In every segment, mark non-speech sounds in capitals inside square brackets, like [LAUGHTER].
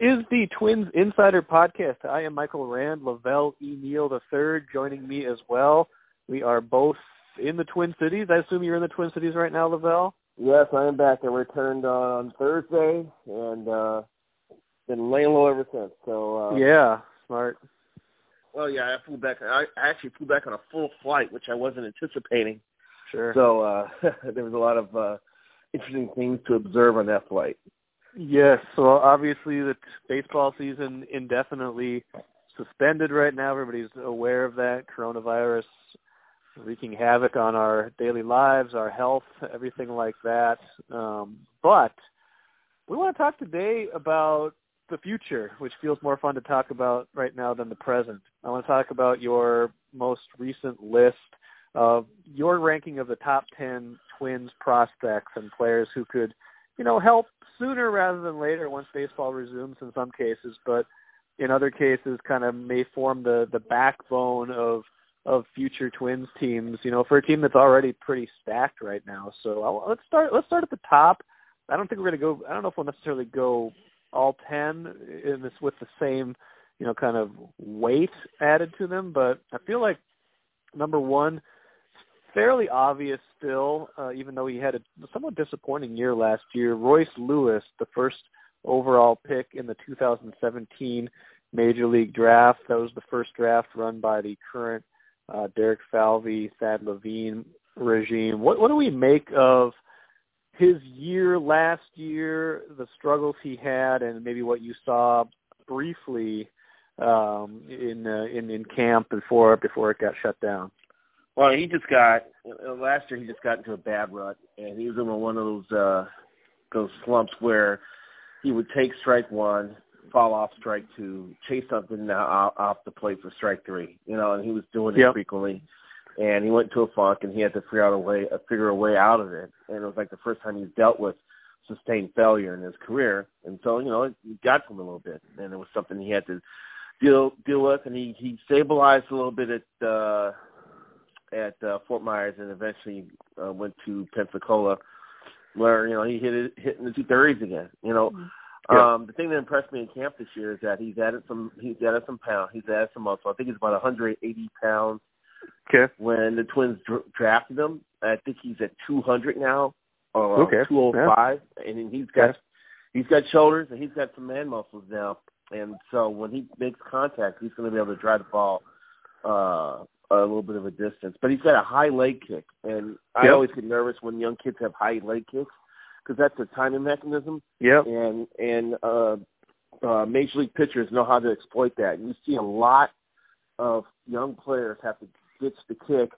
is the Twins Insider Podcast. I am Michael Rand, La Velle E. Neal III, joining me as well. We are both in the Twin Cities. I assume you're in the Twin Cities right now, La Velle? Yes, I am back. I returned on Thursday and uh been laying low ever since. So uh Yeah, smart. Well, yeah, I flew back. I actually flew back on a full flight, which I wasn't anticipating. Sure. So uh [LAUGHS] there was a lot of uh interesting things to observe on that flight. Yes, so obviously the baseball season indefinitely suspended right now. Everybody's aware of that. Coronavirus wreaking havoc on our daily lives, our health, everything like that. Um, but we want to talk today about the future, which feels more fun to talk about right now than the present. I want to talk about your most recent list of your ranking of the top 10 Twins prospects and players who could, you know, help sooner rather than later once baseball resumes in some cases, but in other cases kind of may form the the backbone of of future Twins teams, you know, for a team that's already pretty stacked right now. So I'll, let's start let's start at the top. I don't think we're going to go I don't know if we'll necessarily go all 10 in this with the same, you know, kind of weight added to them, but I feel like number 1 fairly obvious still, uh, even though he had a somewhat disappointing year last year. Royce Lewis, the first overall pick in the 2017 Major League Draft. That was the first draft run by the current uh, Derek Falvey, Thad Levine regime. What what do we make of his year last year, the struggles he had, and maybe what you saw briefly um, in uh, in in camp before before it got shut down? Well, he just got last year. He just got into a bad rut, and he was in one of those uh, those slumps where he would take strike one, fall off strike two, chase something off the plate for strike three. You know, and he was doing it yep. frequently. And he went into a funk, and he had to figure out a way, uh, figure a way out of it. And it was like the first time he's dealt with sustained failure in his career. And so, you know, it got to him a little bit, and it was something he had to deal deal with. And he he stabilized a little bit at. uh at uh, Fort Myers and eventually uh, went to Pensacola, where you know he hit it hit in the two thirties again. You know, mm-hmm. yeah. um, the thing that impressed me in camp this year is that he's added some he's added some pounds. He's added some muscle. I think he's about 180 pounds. Okay. When the Twins dr- drafted him, I think he's at 200 now, or okay. 205, yeah. and he's got he's got shoulders and he's got some man muscles now. And so when he makes contact, he's going to be able to drive the ball uh a little bit of a distance. But he's got a high leg kick, and I yep. always get nervous when young kids have high leg kicks because that's a timing mechanism. Yep. And and uh, uh, major league pitchers know how to exploit that. And you see a lot of young players have to ditch the kick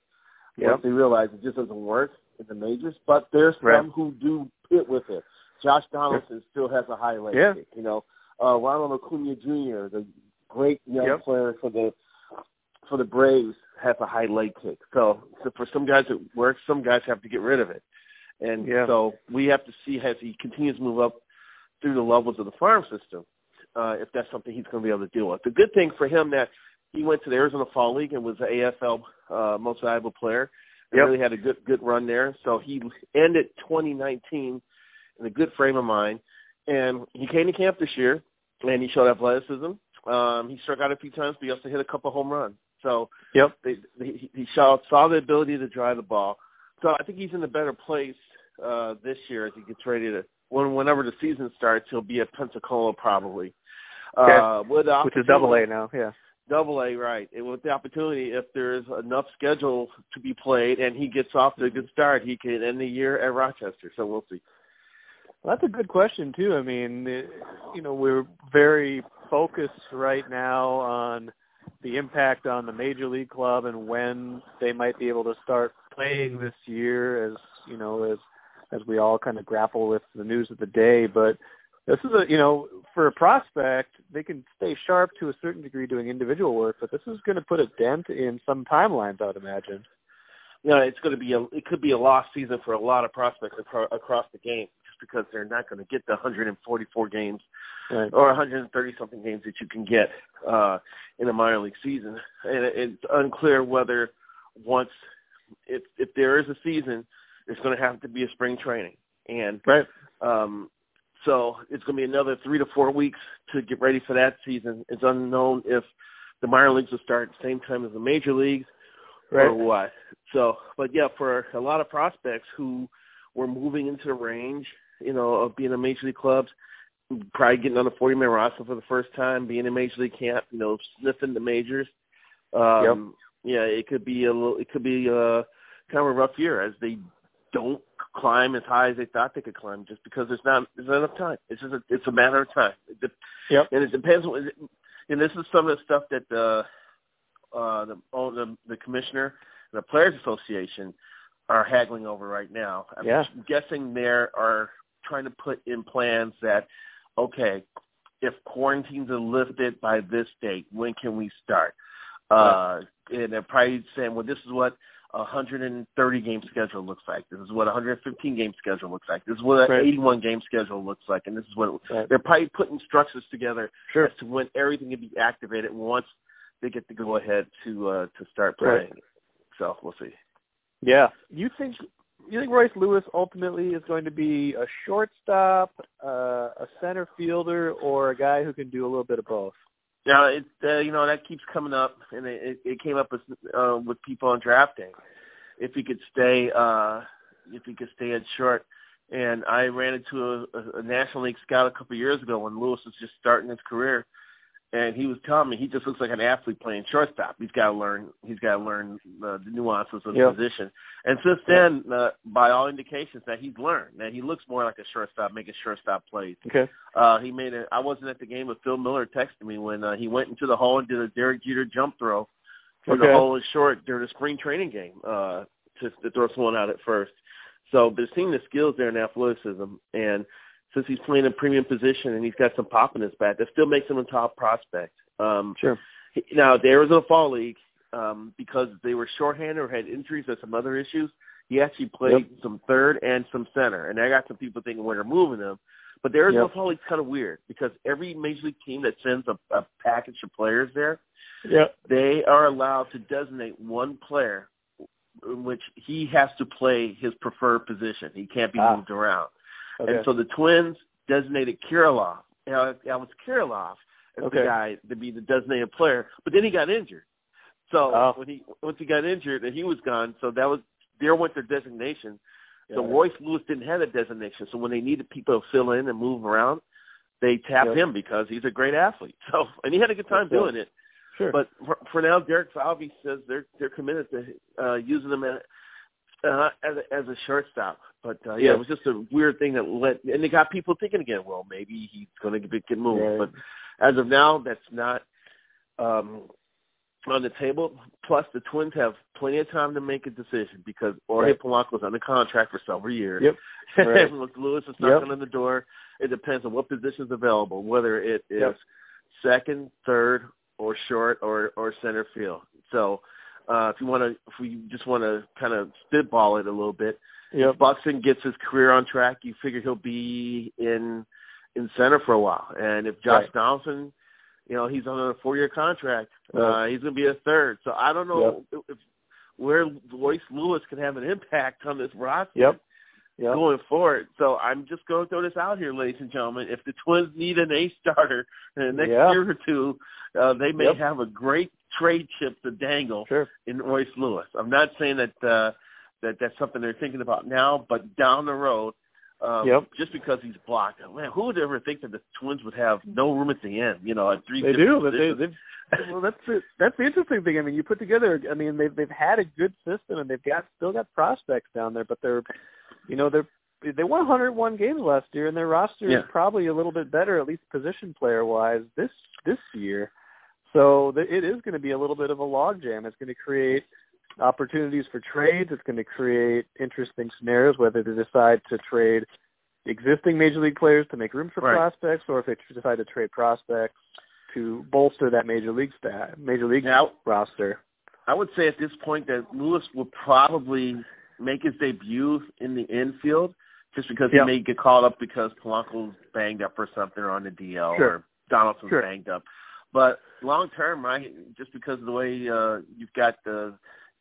yep. once they realize it just doesn't work in the majors. But there's right. some who do hit with it. Josh Donaldson still has a high leg yeah. kick. You know, uh, Ronald Acuna Jr., the great young yep. player for the for the Braves has a high leg kick. So, so for some guys it works, some guys have to get rid of it. And yeah. so we have to see as he continues to move up through the levels of the farm system, uh, if that's something he's going to be able to deal with. The good thing for him that he went to the Arizona Fall League and was the AFL uh, most valuable player. Yep. really had a good good run there. So he ended 2019 in a good frame of mind. And he came to camp this year, and he showed athleticism. Um, he struck out a few times, but he also hit a couple home runs. So yep, they, they, he saw saw the ability to drive the ball. So I think he's in a better place uh, this year as he gets ready to when whenever the season starts, he'll be at Pensacola probably. Okay. Uh, with the Which is double A now, yeah. Double A, right? And with the opportunity, if there's enough schedule to be played, and he gets off to a good start, he can end the year at Rochester. So we'll see. Well, that's a good question too. I mean, you know, we're very focused right now on the impact on the major league club and when they might be able to start playing this year as you know as as we all kind of grapple with the news of the day. But this is a you know for a prospect they can stay sharp to a certain degree doing individual work but this is going to put a dent in some timelines i'd imagine. You know it's going to be a it could be a lost season for a lot of prospects across, across the game because they're not going to get the 144 games right. or 130 something games that you can get uh, in a minor league season, and it's unclear whether once if if there is a season, it's going to have to be a spring training, and right. um, so it's going to be another three to four weeks to get ready for that season. It's unknown if the minor leagues will start at the same time as the major leagues right. or what. So, but yeah, for a lot of prospects who were moving into the range, you know, of being in major league clubs, probably getting on the 40 man roster for the first time, being in major league camp, you know, sniffing the majors. Um, yep. Yeah, it could be a little, it could be a kind of a rough year as they don't climb as high as they thought they could climb just because there's not there's not enough time. It's just a, it's a matter of time. It, yep. And it depends. And this is some of the stuff that the uh, the, oh, the the commissioner and the players association are haggling over right now. I'm yeah. guessing there are trying to put in plans that okay, if quarantines are lifted by this date, when can we start? Uh, and they're probably saying, well, this is what a 130 game schedule looks like. This is what a 115 game schedule looks like. This is what an right. 81 game schedule looks like, and this is what right. they're probably putting structures together sure. as to when everything can be activated once they get to go ahead to uh, to start playing. Right. So we'll see. Yeah, you think you think Royce Lewis ultimately is going to be a shortstop, uh, a center fielder, or a guy who can do a little bit of both? Now, it uh, you know that keeps coming up, and it, it came up with uh, with people on drafting. If he could stay, uh, if he could stay at short, and I ran into a, a National League scout a couple of years ago when Lewis was just starting his career, and he was telling me he just looks like an athlete playing shortstop. He's got to learn. He's got to learn uh, the nuances of yep. the position. And since then, uh, by all indications, that he's learned that he looks more like a shortstop, making shortstop plays. Okay. Uh, he made it. I wasn't at the game, but Phil Miller texted me when uh, he went into the hole and did a Derek Jeter jump throw from okay. the hole is short during a spring training game uh, to, to throw someone out at first. So, but seeing the skills there in athleticism and since he's playing a premium position and he's got some pop in his bat, that still makes him a top prospect. Um, sure. Now, the Arizona Fall League, um, because they were shorthanded or had injuries or some other issues, he actually played yep. some third and some center. And I got some people thinking when they're moving him. But the Arizona yep. Fall League's kind of weird because every major league team that sends a, a package of players there, yep. they are allowed to designate one player in which he has to play his preferred position. He can't be ah. moved around. Okay. And so the Twins designated Kirilloff. Alex Kirilloff as okay. the guy to be the designated player, but then he got injured. So oh. when he once he got injured and he was gone, so that was there went their designation. Yeah. So Royce Lewis didn't have a designation. So when they needed people to fill in and move around, they tapped yep. him because he's a great athlete. [LAUGHS] So and he had a good time That's doing it. Sure. But for, for now, Derek Falvey says they're they're committed to uh, using him as uh, as a, as a shortstop. But uh, yeah, Yeah. it was just a weird thing that let, and it got people thinking again. Well, maybe he's going to get, moved. Right. But as of now, that's not um, on the table. Plus, the Twins have plenty of time to make a decision because Jorge Right. Polanco is under contract for several years. Yep. [LAUGHS] Right. Lewis is Yep. knocking on the door, it depends on what position is available, whether it is Yep. second, third, or short, or or center field. So. Uh, if you want to, if we just want to kind of spitball it a little bit, Yep. if Buxton gets his career on track, you figure he'll be in in center for a while. And if Josh Right. Donaldson, you know, he's on a four year contract, uh, he's going to be a third. So I don't know if, where Royce Lewis can have an impact on this roster Yep. Yep. going forward. So I'm just going to throw this out here, ladies and gentlemen. If the Twins need an ace starter in the next Yeah. year or two, uh, they may Yep. have a great trade chip to dangle Sure. in Royce Lewis. I'm not saying that uh, that that's something they're thinking about now, but down the road, um, Yep. just because he's blocked, man, who would ever think that the Twins would have no room at the end? You know, at three. They do, they, they've well, that's the, that's the interesting thing. I mean, you put together. I mean, they've they've had a good system and they've got still got prospects down there, but they're, you know, they're they won 101 games last year, and their roster Yeah. is probably a little bit better, at least position player wise, this this year. So the, it is going to be a little bit of a logjam. It's going to create opportunities for trades. It's going to create interesting scenarios, whether they decide to trade existing major league players to make room for Right. prospects, or if they decide to trade prospects to bolster that major league stat, major league Now, roster. I would say at this point that Lewis will probably make his debut in the infield, just because Yeah. he may get called up because Polanco's banged up or something, or on the DL, Sure. or Donaldson's Sure. banged up. But long term, right? Just because of the way uh, you've got the,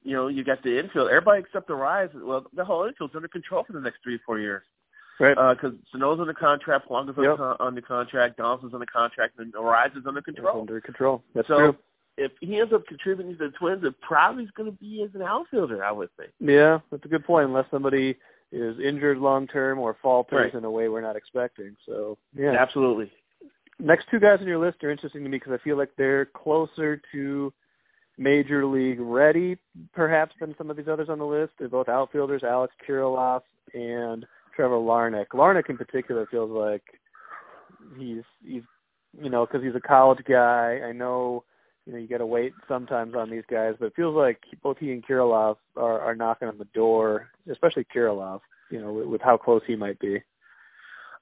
you know, you got the infield. Everybody except the rise. Well, the whole infield's under control for the next three or four years. Right. Because uh, Sano's under contract, Polanco's yep. under, under contract, Donaldson's under contract, and Arraez is under control. Under control. That's so, true. If he ends up contributing to the Twins, it probably is going to be as an outfielder, I would think. Yeah, that's a good point. Unless somebody is injured long term or falters right. in a way we're not expecting. So yeah, absolutely. Next two guys on your list are interesting to me because I feel like they're closer to major league ready, perhaps, than some of these others on the list. They're both outfielders, Alex Kirilloff and Trevor Larnach. Larnach in particular feels like he's he's you know because he's a college guy. I know you know you got to wait sometimes on these guys, but it feels like both he and Kirilloff are, are knocking on the door, especially Kirilloff. You know with, with how close he might be.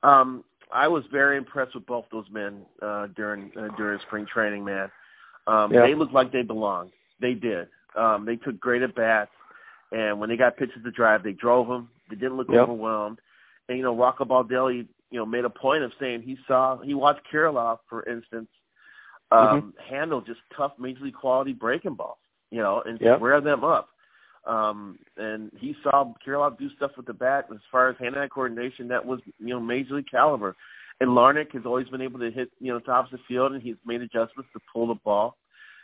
Um, I was very impressed with both those men uh, during uh, during spring training. Man, um, yeah. they looked like they belonged. They did. Um, they took great at bats, and when they got pitches to drive, they drove them. They didn't look yep. overwhelmed. And you know, Rocco Baldelli, you know, made a point of saying he saw he watched Kirilloff, for instance, um, mm-hmm. handle just tough major league quality breaking balls, you know, and yep. square them up. Um, and he saw Kirilloff do stuff with the bat as far as hand-eye coordination that was, you know, major league caliber. And Larnach has always been able to hit, you know, tops of the field, and he's made adjustments to pull the ball.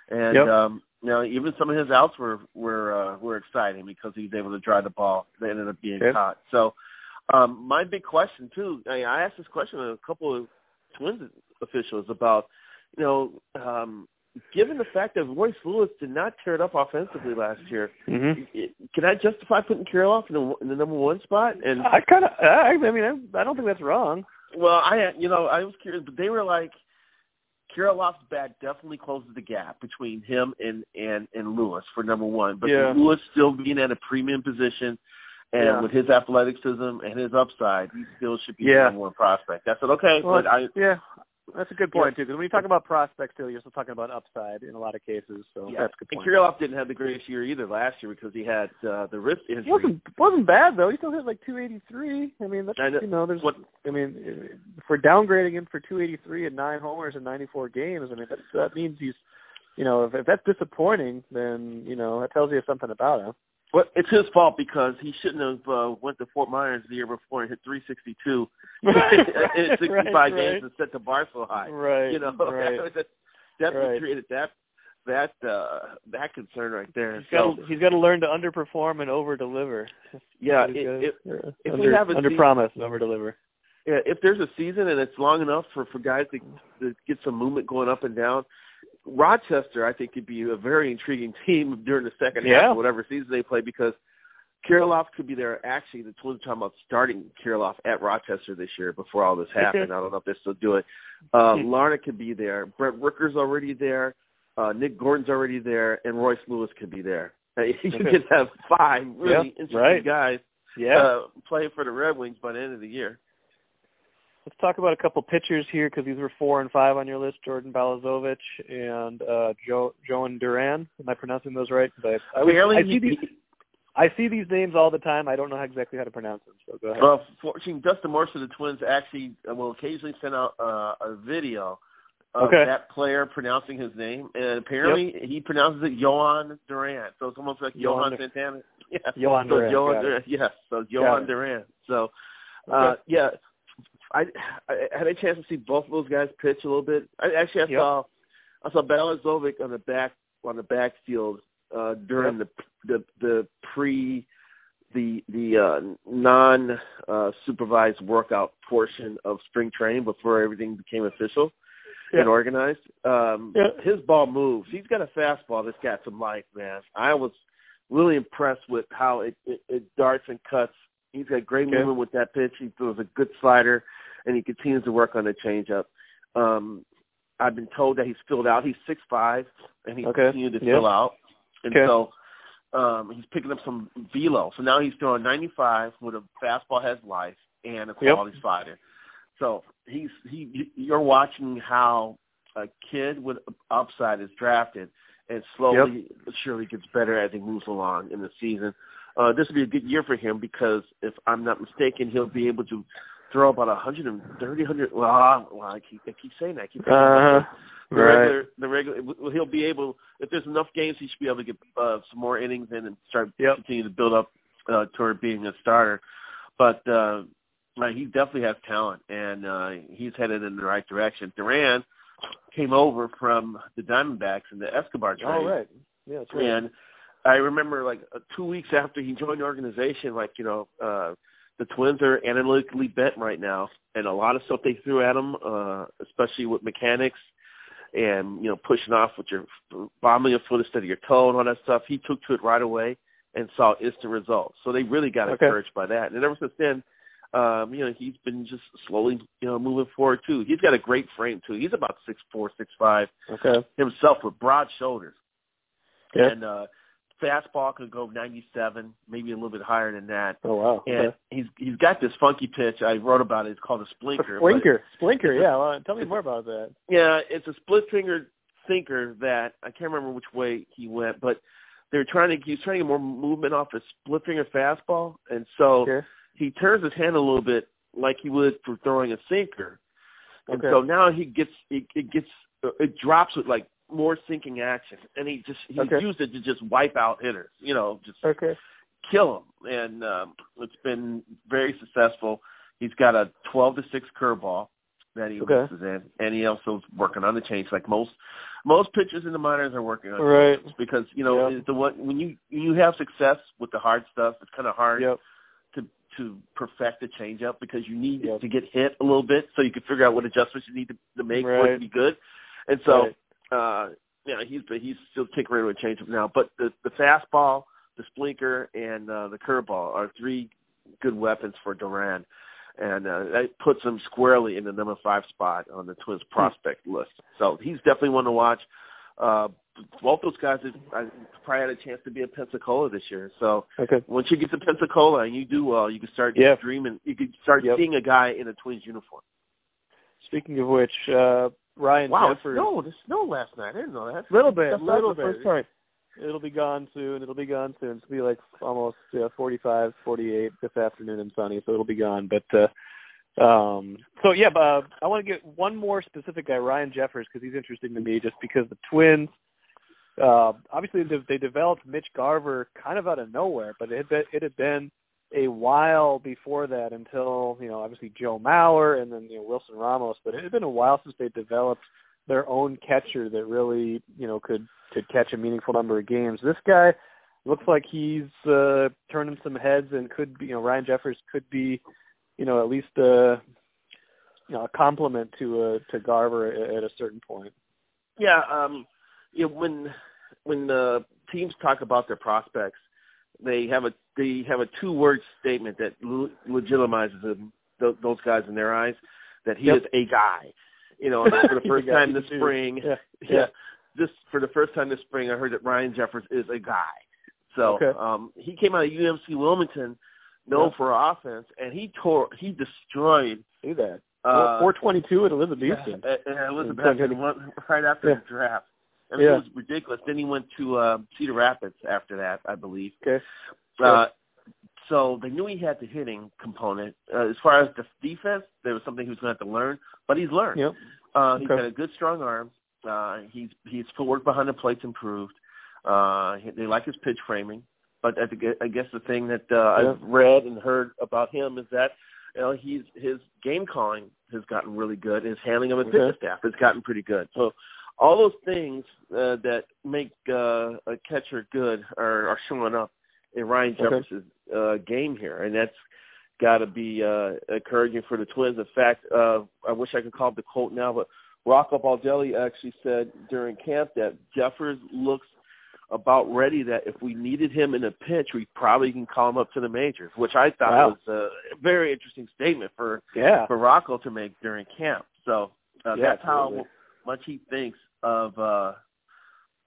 And yep. um, you know, even some of his outs were were uh, were exciting because he was able to drive the ball. They ended up being okay. caught. So, um, my big question too. I, I asked this question to a couple of Twins officials about, you know, um, given the fact that Royce Lewis did not tear it up offensively last year, mm-hmm. can I justify putting Kirilloff in the, in the number one spot? And I kind of, I, I mean, I, I don't think that's wrong. Well, I, you know, I was curious, but they were like, Kirilloff's bat definitely closes the gap between him and and and Lewis for number one. But yeah. Lewis still being at a premium position, and yeah. with his athleticism and his upside, he still should be yeah. the number one prospect. I said, okay, well, but I yeah, that's a good point yeah. too. Because when you talk about prospects, too, you're still talking about upside in a lot of cases. So yeah. that's a good point. And Kirilloff didn't have the greatest year either last year because he had uh, the wrist injury. It wasn't wasn't bad though. He still hit like 283. I mean, that's I know. you know, there's what I mean, for downgrading him for 283 and nine homers in 94 games, I mean that that means he's, you know, if, if that's disappointing, then you know that tells you something about him. Well, it's his fault because he shouldn't have uh, went to Fort Myers the year before and hit 362 [LAUGHS] in 65 right, games right. and set the bar so high. Right. You know, [LAUGHS] Right. [LAUGHS] that definitely Right. created that that uh that concern right there. He's so got he's got to learn to underperform and over deliver. yeah, it, gotta- it, uh, if we under, have a under se- promise and over deliver. yeah, if there's a season and it's long enough for for guys to, to get some movement going up and down, Rochester I think could be a very intriguing team during the second Yeah. half of whatever season they play because Kirilloff could be there. Actually, the Twins are talking about starting Kirilloff at Rochester this year before all this happened. I don't know if they still do it. Uh, Hmm. Larnach could be there. Brent Rooker's already there. Uh, Nick Gordon's already there, and Royce Lewis could be there. [LAUGHS] You could have five really Yeah, interesting right. guys Yeah. uh, playing for the Red Wings by the end of the year. Let's talk about a couple pitchers here because these were four and five on your list: Jordan Balazovic and uh, Joe Joan Duran. Am I pronouncing those right? I, I, I see these. I see these names all the time. I don't know exactly how to pronounce them. So go ahead. Well, fortunately, Dustin Morse of the Twins actually uh, will occasionally send out uh, a video of Okay. that player pronouncing his name, and apparently he pronounces it Johan Duran. So it's almost like Johan Johan Santana. Yeah. [LAUGHS] Johan so Duran, Johan. Duran. Yes. So Got Johan. Duran. So, uh, Okay. yeah, I, I had a chance to see both of those guys pitch a little bit. I actually I Yep. saw I saw Balazovic on the back on the backfield uh, during the the the pre the the uh, non uh, supervised workout portion of spring training before everything became official Yeah. and organized. Um, Yeah. His ball moves. He's got a fastball that's got some life, man. I was really impressed with how it, it, it darts and cuts. He's got great Okay. movement with that pitch. He throws a good slider, and he continues to work on the changeup. Um, I've been told that he's filled out. He's six five, and he's Okay. continued to Yeah. fill out. And Okay. so um, he's picking up some velo. So now he's throwing 95 with a fastball has life and a quality slider. So he's he you're watching how a kid with upside is drafted and slowly but surely gets better as he moves along in the season. Uh, this will be a good year for him because if I'm not mistaken, he'll be able to throw about 130, 100. Well, I- well I, keep, I keep saying that. I keep thinking about Uh, that. The right. regular, the regular, well, he'll be able. If there's enough games, he should be able to get uh, some more innings in and start Yep. continue to build up uh, toward being a starter. But uh, uh, he definitely has talent, and uh, he's headed in the right direction. Duran came over from the Diamondbacks in the Escobar trade. Oh, right. Yeah, that's right. And I remember like uh, two weeks after he joined the organization, like you know, uh, the Twins are analytically bent right now, and a lot of stuff they threw at him, uh, especially with mechanics and you know pushing off with your bombing a foot instead of your toe and all that stuff. He took to it right away and saw instant results. So they really got Okay. encouraged by that. And ever since then, um, you know, he's been just slowly, you know, moving forward too. He's got a great frame too. He's about six four, six five Okay. himself with broad shoulders. Yeah. And uh fastball could go ninety seven, maybe a little bit higher than that. Oh wow. And Okay. he's he's got this funky pitch. I wrote about it. It's called a splinker. but- Splinker. Splinker. Yeah. Well, tell me more about that. yeah, it's a split finger sinker that I can't remember which way he went, but they're trying to he's trying to get more movement off his split finger fastball, and so Okay. he turns his hand a little bit like he would for throwing a sinker, and Okay. so now he gets it, it gets it drops with like more sinking action, and he just he Okay. used it to just wipe out hitters, you know, just Okay. kill them, and um, it's been very successful. He's got a twelve to six curveball that he Okay. mixes in, and he also is working on the change like most most pitchers in the minors are working on Right. because you know it's the one when you you have success with the hard stuff, it's kind of hard Yep. to to perfect the changeup because you need Yep. to get hit a little bit so you can figure out what adjustments you need to, to make for it to be good. And so, Right. Uh, yeah, he's but he's still tinkering with changeup now. But the the fastball, the splinker, and uh, the curveball are three good weapons for Duran, and uh, that puts him squarely in the number five spot on the Twins prospect list. So he's definitely one to watch. Uh, both those guys have I probably had a chance to be in Pensacola this year. So Okay. once you get to Pensacola and you do well, you can start Yeah. dreaming. You can start Yep. seeing a guy in a Twins uniform. Speaking of which, uh, Ryan Wow, it Jeffers. snowed. It snowed last night. I didn't know that. Little bit, That's little bit. First time. It'll be gone soon. It'll be gone soon. It'll be like almost yeah, 45, 48 this afternoon and sunny, so it'll be gone. But uh, um, so yeah, but, uh, I want to get one more specific guy, Ryan Jeffers, because he's interesting to me, just because the Twins. Uh, obviously, they, they developed Mitch Garver kind of out of nowhere, but it had been, it had been a while before that until you know obviously Joe Mauer and then you know Wilson Ramos. But it had been a while since they developed their own catcher that really you know could could catch a meaningful number of games. This guy looks like he's uh, turning some heads and could be you know Ryan Jeffers could be you know at least a you know a compliment to uh, to Garver at, at a certain point. Yeah, um, you know, when when the teams talk about their prospects, they have a they have a two word statement that le- legitimizes them, th- those guys in their eyes that he Yep. is a guy. You know, for the [LAUGHS] first time this spring, Yeah. [LAUGHS] yeah, this for the first time this spring, I heard that Ryan Jeffers is a guy. So Okay. um, he came out of UNC Wilmington, known Yeah. for offense, and he tore he destroyed Do that. uh, Four twenty two at Elizabethton. [LAUGHS] Elizabeth Okay. right after Yeah. the draft. I mean, Yeah. it was ridiculous. Then he went to uh, Cedar Rapids after that, I believe. Okay. Uh, so they knew he had the hitting component. Uh, as far as the defense, there was something he was going to have to learn, but he's learned. Yep. Uh, he's Okay. got a good, strong arm. Uh, he's he's footwork behind the plate's improved. Uh, he- they like his pitch framing, but I, think, I guess the thing that uh, Yeah. I've read and heard about him is that you know he's his game calling has gotten really good. His handling of his Okay. pitching staff has gotten pretty good. So all those things uh, that make uh, a catcher good are, are showing up in Ryan Okay. Jeffers's uh, game here, and that's got to be uh, encouraging for the Twins. In fact, uh, I wish I could call up the quote now, but Rocco Baldelli actually said during camp that Jeffers looks about ready that if we needed him in a pinch, we probably can call him up to the majors, which I thought Wow. was a very interesting statement for Yeah. for Rocco to make during camp. So uh, Yeah, that's how much he thinks of uh,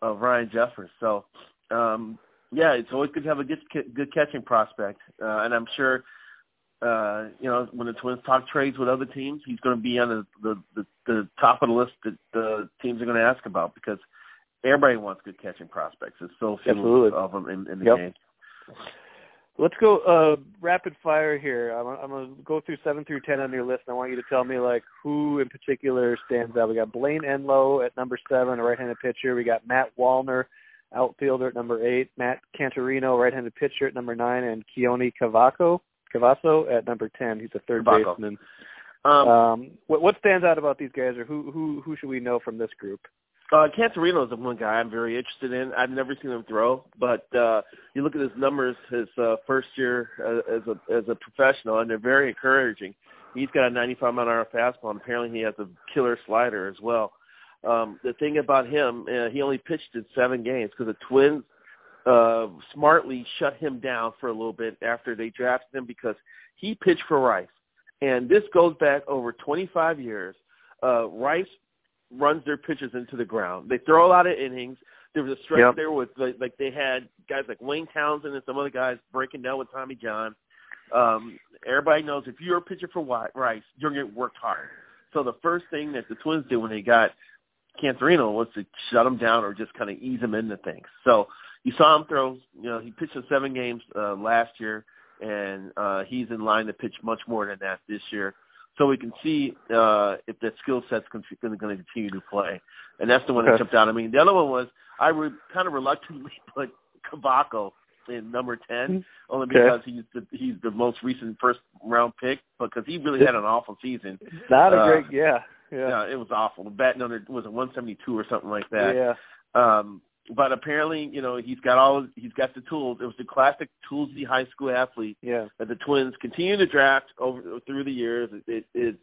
of Ryan Jeffers. So um, yeah, it's always good to have a good good catching prospect, uh, and I'm sure uh, you know when the Twins talk trades with other teams, he's going to be on the the, the the top of the list that the teams are going to ask about because everybody wants good catching prospects. There's so few Absolutely. of them in, in the Yep. game. Let's go uh, rapid fire here. I'm, I'm going to go through seven through ten on your list, and I want you to tell me like who in particular stands out. We got Blaine Enlow at number seven, a right-handed pitcher. We got Matt Wallner, outfielder at number eight. Matt Canterino, right-handed pitcher at number nine, and Keoni Cavaco, Cavasso at number ten. He's a third Cavaco. baseman. Um, Um, what, what stands out about these guys, or who who who should we know from this group? Uh, Canterino is the one guy I'm very interested in. I've never seen him throw, but uh, you look at his numbers his uh, first year uh, as a as a professional, and they're very encouraging. He's got a 95 mile an hour fastball, and apparently he has a killer slider as well. Um, the thing about him, uh, he only pitched in seven games because the Twins uh, smartly shut him down for a little bit after they drafted him because he pitched for Rice, and this goes back over 25 years. Uh, Rice runs their pitches into the ground. They throw a lot of innings. There was a stretch Yep. there with like, like they had guys like Wade Townsend and some other guys breaking down with Tommy John. Um, everybody knows if you're a pitcher for Rice, you're going to get worked hard. So the first thing that the Twins did when they got Canterino was to shut him down or just kind of ease him into things. So you saw him throw. You know, he pitched in seven games uh, last year, and uh, he's in line to pitch much more than that this year. So we can see uh, if that skill set's going to continue to play, and that's the one that jumped out. I mean, the other one was I re- kind of reluctantly [LAUGHS] put Cavaco in number ten, only Okay. because he's the he's the most recent first round pick, because he really had an awful season. Not a Uh, great, yeah, yeah, Yeah, it was awful. The batting under was a 172 or something like that. yeah. Um, but apparently, you know, he's got all he's got the tools. It was the classic toolsy high school athlete Yeah, that the Twins continue to draft over through the years. It, it, it's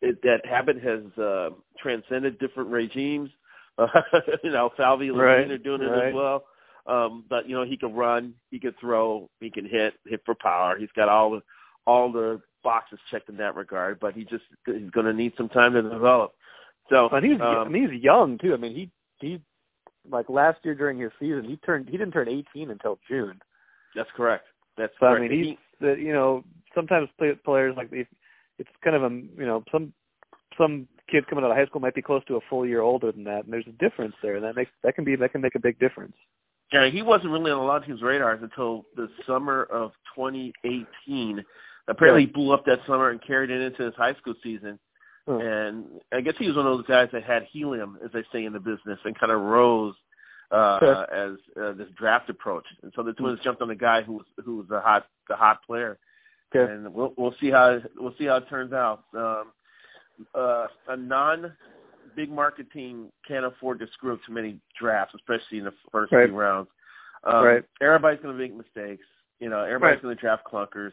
it, that habit has uh, transcended different regimes. Uh, [LAUGHS] you know, Falvey and Right, Levine are doing it right. as well. Um, but you know, he can run, he can throw, he can hit, hit for power. He's got all the all the boxes checked in that regard. But he just he's going to need some time to develop. So but he's um, and he's young too. I mean, he he like last year during his season, he turned he didn't turn 18 until June. that's correct. That's So I mean, he's the you know sometimes players like if it's kind of a you know some some kids coming out of high school might be close to a full year older than that, and there's a difference there, and that makes that can be that can make a big difference. Yeah, he wasn't really on a lot of teams' radars until the summer of 2018. Apparently, he blew up that summer and carried it into his high school season. Huh. And I guess he was one of those guys that had helium, as they say in the business, and kind of rose uh, Sure. as uh, this draft approach. And so the Twins jumped on the guy who was who was the hot the hot player. Okay. And we'll we'll see how we'll see how it turns out. Um, uh, a non big market team can't afford to screw up too many drafts, especially in the first Right. few rounds. Um, Right. Everybody's going to make mistakes. You know, everybody's Right. going to draft clunkers.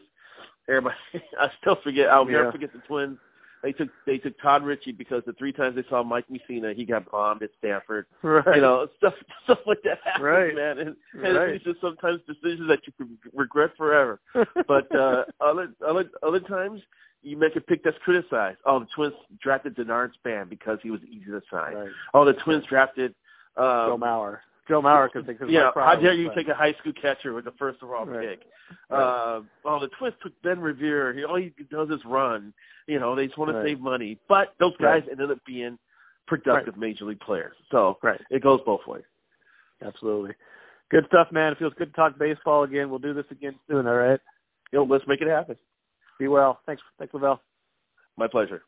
Everybody, [LAUGHS] I still forget. I'll Yeah. never forget the Twins. They took they took Todd Ritchie because the three times they saw Mike Mussina, he got bombed at Stanford. Right. You know, stuff [LAUGHS] stuff like that happens, Right. man. And, and Right. it's just sometimes decisions that you could regret forever. [LAUGHS] But uh, other other other times you make a pick that's criticized. Oh, the Twins drafted Denard Span because he was easy to sign. right. Oh, the Twins drafted um, Joe Mauer. Joe Mauer because yeah, how dare you take a high school catcher with the first overall Right. pick? Right. Uh, oh, the twist took Ben Revere. He, all he does is run. You know, they just want to save money. But those guys Right. ended up being productive major league players. So Right. it goes both ways. Absolutely. Good stuff, man. It feels good to talk baseball again. We'll do this again soon. All right. You know, let's make it happen. Be well. Thanks. Thanks, La Velle. My pleasure.